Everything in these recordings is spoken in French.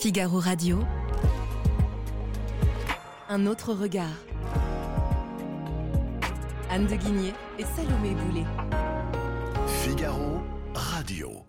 Figaro Radio. Un autre regard. Anne de Guigné et Salomé Boulet. Figaro Radio.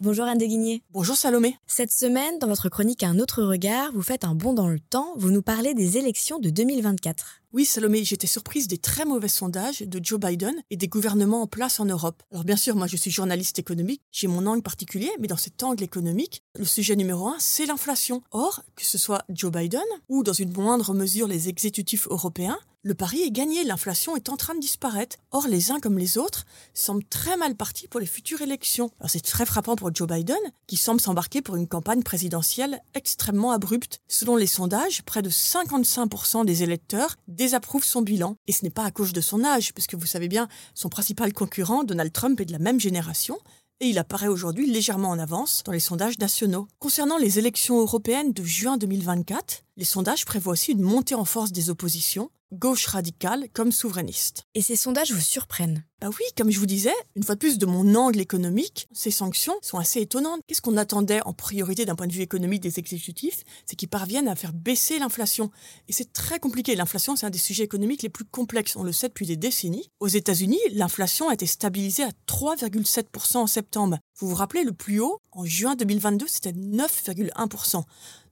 Bonjour Anne de Guigné. Bonjour Salomé. Cette semaine, dans votre chronique Un autre regard, vous faites un bond dans le temps, vous nous parlez des élections de 2024. Oui, Salomé, j'étais surprise des très mauvais sondages de Joe Biden et des gouvernements en place en Europe. Alors bien sûr, moi je suis journaliste économique, j'ai mon angle particulier, mais dans cet angle économique, le sujet numéro un, c'est l'inflation. Or, que ce soit Joe Biden ou dans une moindre mesure les exécutifs européens, le pari est gagné, l'inflation est en train de disparaître. Or, les uns comme les autres semblent très mal partis pour les futures élections. C'est très frappant pour Joe Biden, qui semble s'embarquer pour une campagne présidentielle extrêmement abrupte. Selon les sondages, près de 55% des électeurs désapprouve son bilan. Et ce n'est pas à cause de son âge, puisque vous savez bien, son principal concurrent, Donald Trump, est de la même génération, et il apparaît aujourd'hui légèrement en avance dans les sondages nationaux. Concernant les élections européennes de juin 2024, les sondages prévoient aussi une montée en force des oppositions, gauche radicale comme souverainiste. Et ces sondages vous surprennent? Bah oui, comme je vous disais, une fois de plus de mon angle économique, ces sanctions sont assez étonnantes. Qu'est-ce qu'on attendait en priorité d'un point de vue économique des exécutifs? C'est qu'ils parviennent à faire baisser l'inflation. Et c'est très compliqué. L'inflation, c'est un des sujets économiques les plus complexes. On le sait depuis des décennies. Aux États-Unis, l'inflation a été stabilisée à 3,7% en septembre. Vous vous rappelez, le plus haut, en juin 2022, c'était 9,1%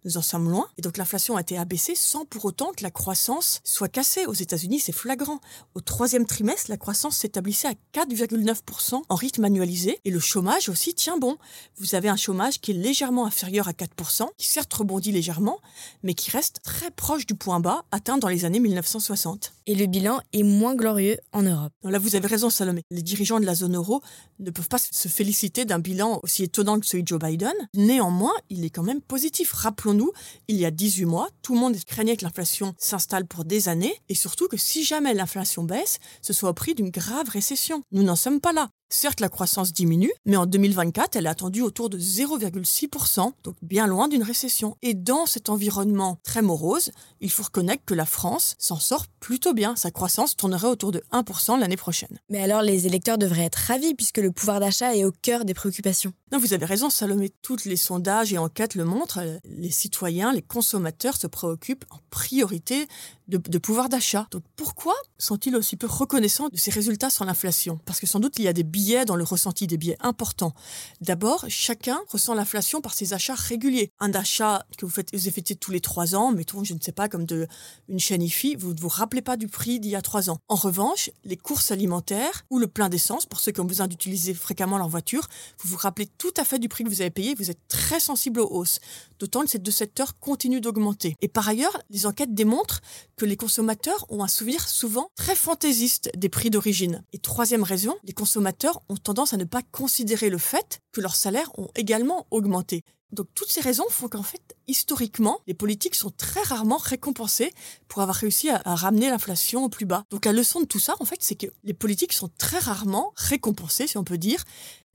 nous en sommes loin. Et donc l'inflation a été abaissée sans pour autant que la croissance soit cassée. Aux États-Unis, c'est flagrant. Au troisième trimestre, la croissance s'établissait à 4,9% en rythme annualisé. Et le chômage aussi tient bon. Vous avez un chômage qui est légèrement inférieur à 4%, qui certes rebondit légèrement, mais qui reste très proche du point bas atteint dans les années 1960. Et le bilan est moins glorieux en Europe. Là, vous avez raison, Salomé. Les dirigeants de la zone euro ne peuvent pas se féliciter d'un bilan aussi étonnant que celui de Joe Biden. Néanmoins, il est quand même positif. Rappelons-nous, il y a 18 mois, tout le monde craignait que l'inflation s'installe pour des années et surtout que si jamais l'inflation baisse, ce soit au prix d'une grave récession. Nous n'en sommes pas là. Certes, la croissance diminue, mais en 2024, elle est attendue autour de 0,6%, donc bien loin d'une récession. Et dans cet environnement très morose, il faut reconnaître que la France s'en sort plutôt bien. Sa croissance tournerait autour de 1% l'année prochaine. Mais alors les électeurs devraient être ravis puisque le pouvoir d'achat est au cœur des préoccupations. Non, vous avez raison, Salomé. Tous les sondages et enquêtes le montrent. Les citoyens, les consommateurs se préoccupent en priorité de, de pouvoir d'achat. Donc pourquoi sont-ils aussi peu reconnaissants de ces résultats sur l'inflation? Parce que sans doute il y a des biais dans le ressenti, des biais importants. D'abord, chacun ressent l'inflation par ses achats réguliers. Un achat que vous faites, vous effectuez tous les trois ans, mettons, je ne sais pas, comme de une chaîne IFI, vous ne vous rappelez pas du prix d'il y a trois ans. En revanche, les courses alimentaires ou le plein d'essence, pour ceux qui ont besoin d'utiliser fréquemment leur voiture, vous vous rappelez tout à fait du prix que vous avez payé, vous êtes très sensible aux hausses. D'autant que ces deux secteurs continuent d'augmenter. Et par ailleurs, les enquêtes démontrent que les consommateurs ont un souvenir souvent très fantaisiste des prix d'origine. Et troisième raison, les consommateurs ont tendance à ne pas considérer le fait que leurs salaires ont également augmenté. Donc toutes ces raisons font qu'en fait, historiquement, les politiques sont très rarement récompensés pour avoir réussi à, à ramener l'inflation au plus bas. Donc la leçon de tout ça, en fait, c'est que les politiques sont très rarement récompensés, si on peut dire,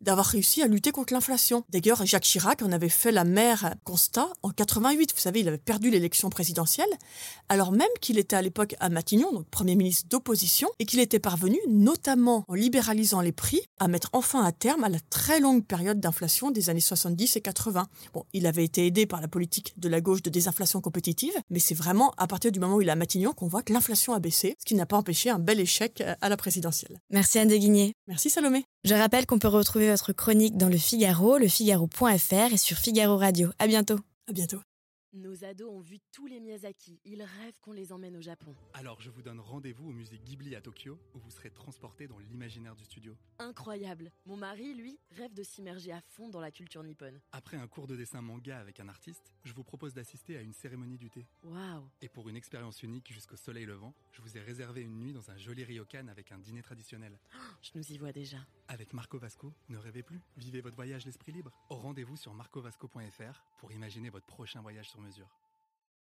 d'avoir réussi à lutter contre l'inflation. D'ailleurs, Jacques Chirac en avait fait la mère constat en 88. Vous savez, il avait perdu l'élection présidentielle, alors même qu'il était à l'époque à Matignon, donc Premier ministre d'opposition, et qu'il était parvenu, notamment en libéralisant les prix, à mettre enfin un terme à la très longue période d'inflation des années 70 et 80. Bon, il avait été aidé par la politique de la gauche de désinflation compétitive, mais c'est vraiment à partir du moment où il est à Matignon qu'on voit que l'inflation a baissé, ce qui n'a pas empêché un bel échec à la présidentielle. Merci Anne de Guigné. Merci Salomé. Je rappelle qu'on peut retrouver votre chronique dans le Figaro, lefigaro.fr et sur Figaro Radio. À bientôt. À bientôt. Nos ados ont vu tous les Miyazaki. Ils rêvent qu'on les emmène au Japon. Alors je vous donne rendez-vous au musée Ghibli à Tokyo où vous serez transporté dans l'imaginaire du studio. Incroyable. Mon mari, lui, rêve de s'immerger à fond dans la culture nippone. Après un cours de dessin manga avec un artiste, je vous propose d'assister à une cérémonie du thé. Waouh. Et pour une expérience unique jusqu'au soleil levant, je vous ai réservé une nuit dans un joli ryokan avec un dîner traditionnel. Je nous y vois déjà. Avec Marco Vasco, ne rêvez plus, vivez votre voyage l'esprit libre. Au rendez-vous sur marcovasco.fr pour imaginer votre prochain voyage sur mesure.